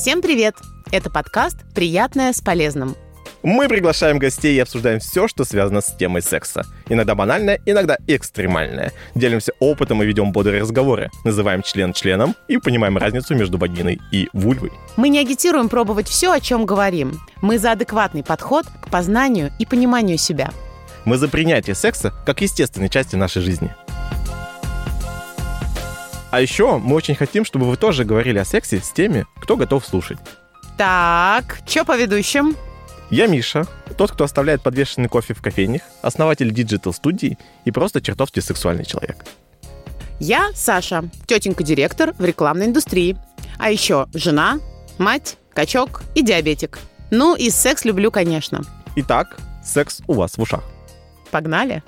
Всем привет! Это подкаст «Приятное с полезным». Мы приглашаем гостей и обсуждаем все, что связано с темой секса. Иногда банальное, иногда экстремальное. Делимся опытом и ведем бодрые разговоры. Называем член членом и понимаем разницу между вагиной и вульвой. Мы не агитируем пробовать все, о чем говорим. Мы за адекватный подход к познанию и пониманию себя. Мы за принятие секса как естественной части нашей жизни. А еще мы очень хотим, чтобы вы тоже говорили о сексе с теми, кто готов слушать. Так, что по ведущим? Я Миша, тот, кто оставляет подвешенный кофе в кофейнях, основатель диджитал-студии и просто чертовски сексуальный человек. Я Саша, тетенька-директор в рекламной индустрии. А еще жена, мать, качок и диабетик. Ну и секс люблю, конечно. Итак, секс у вас в ушах. Погнали?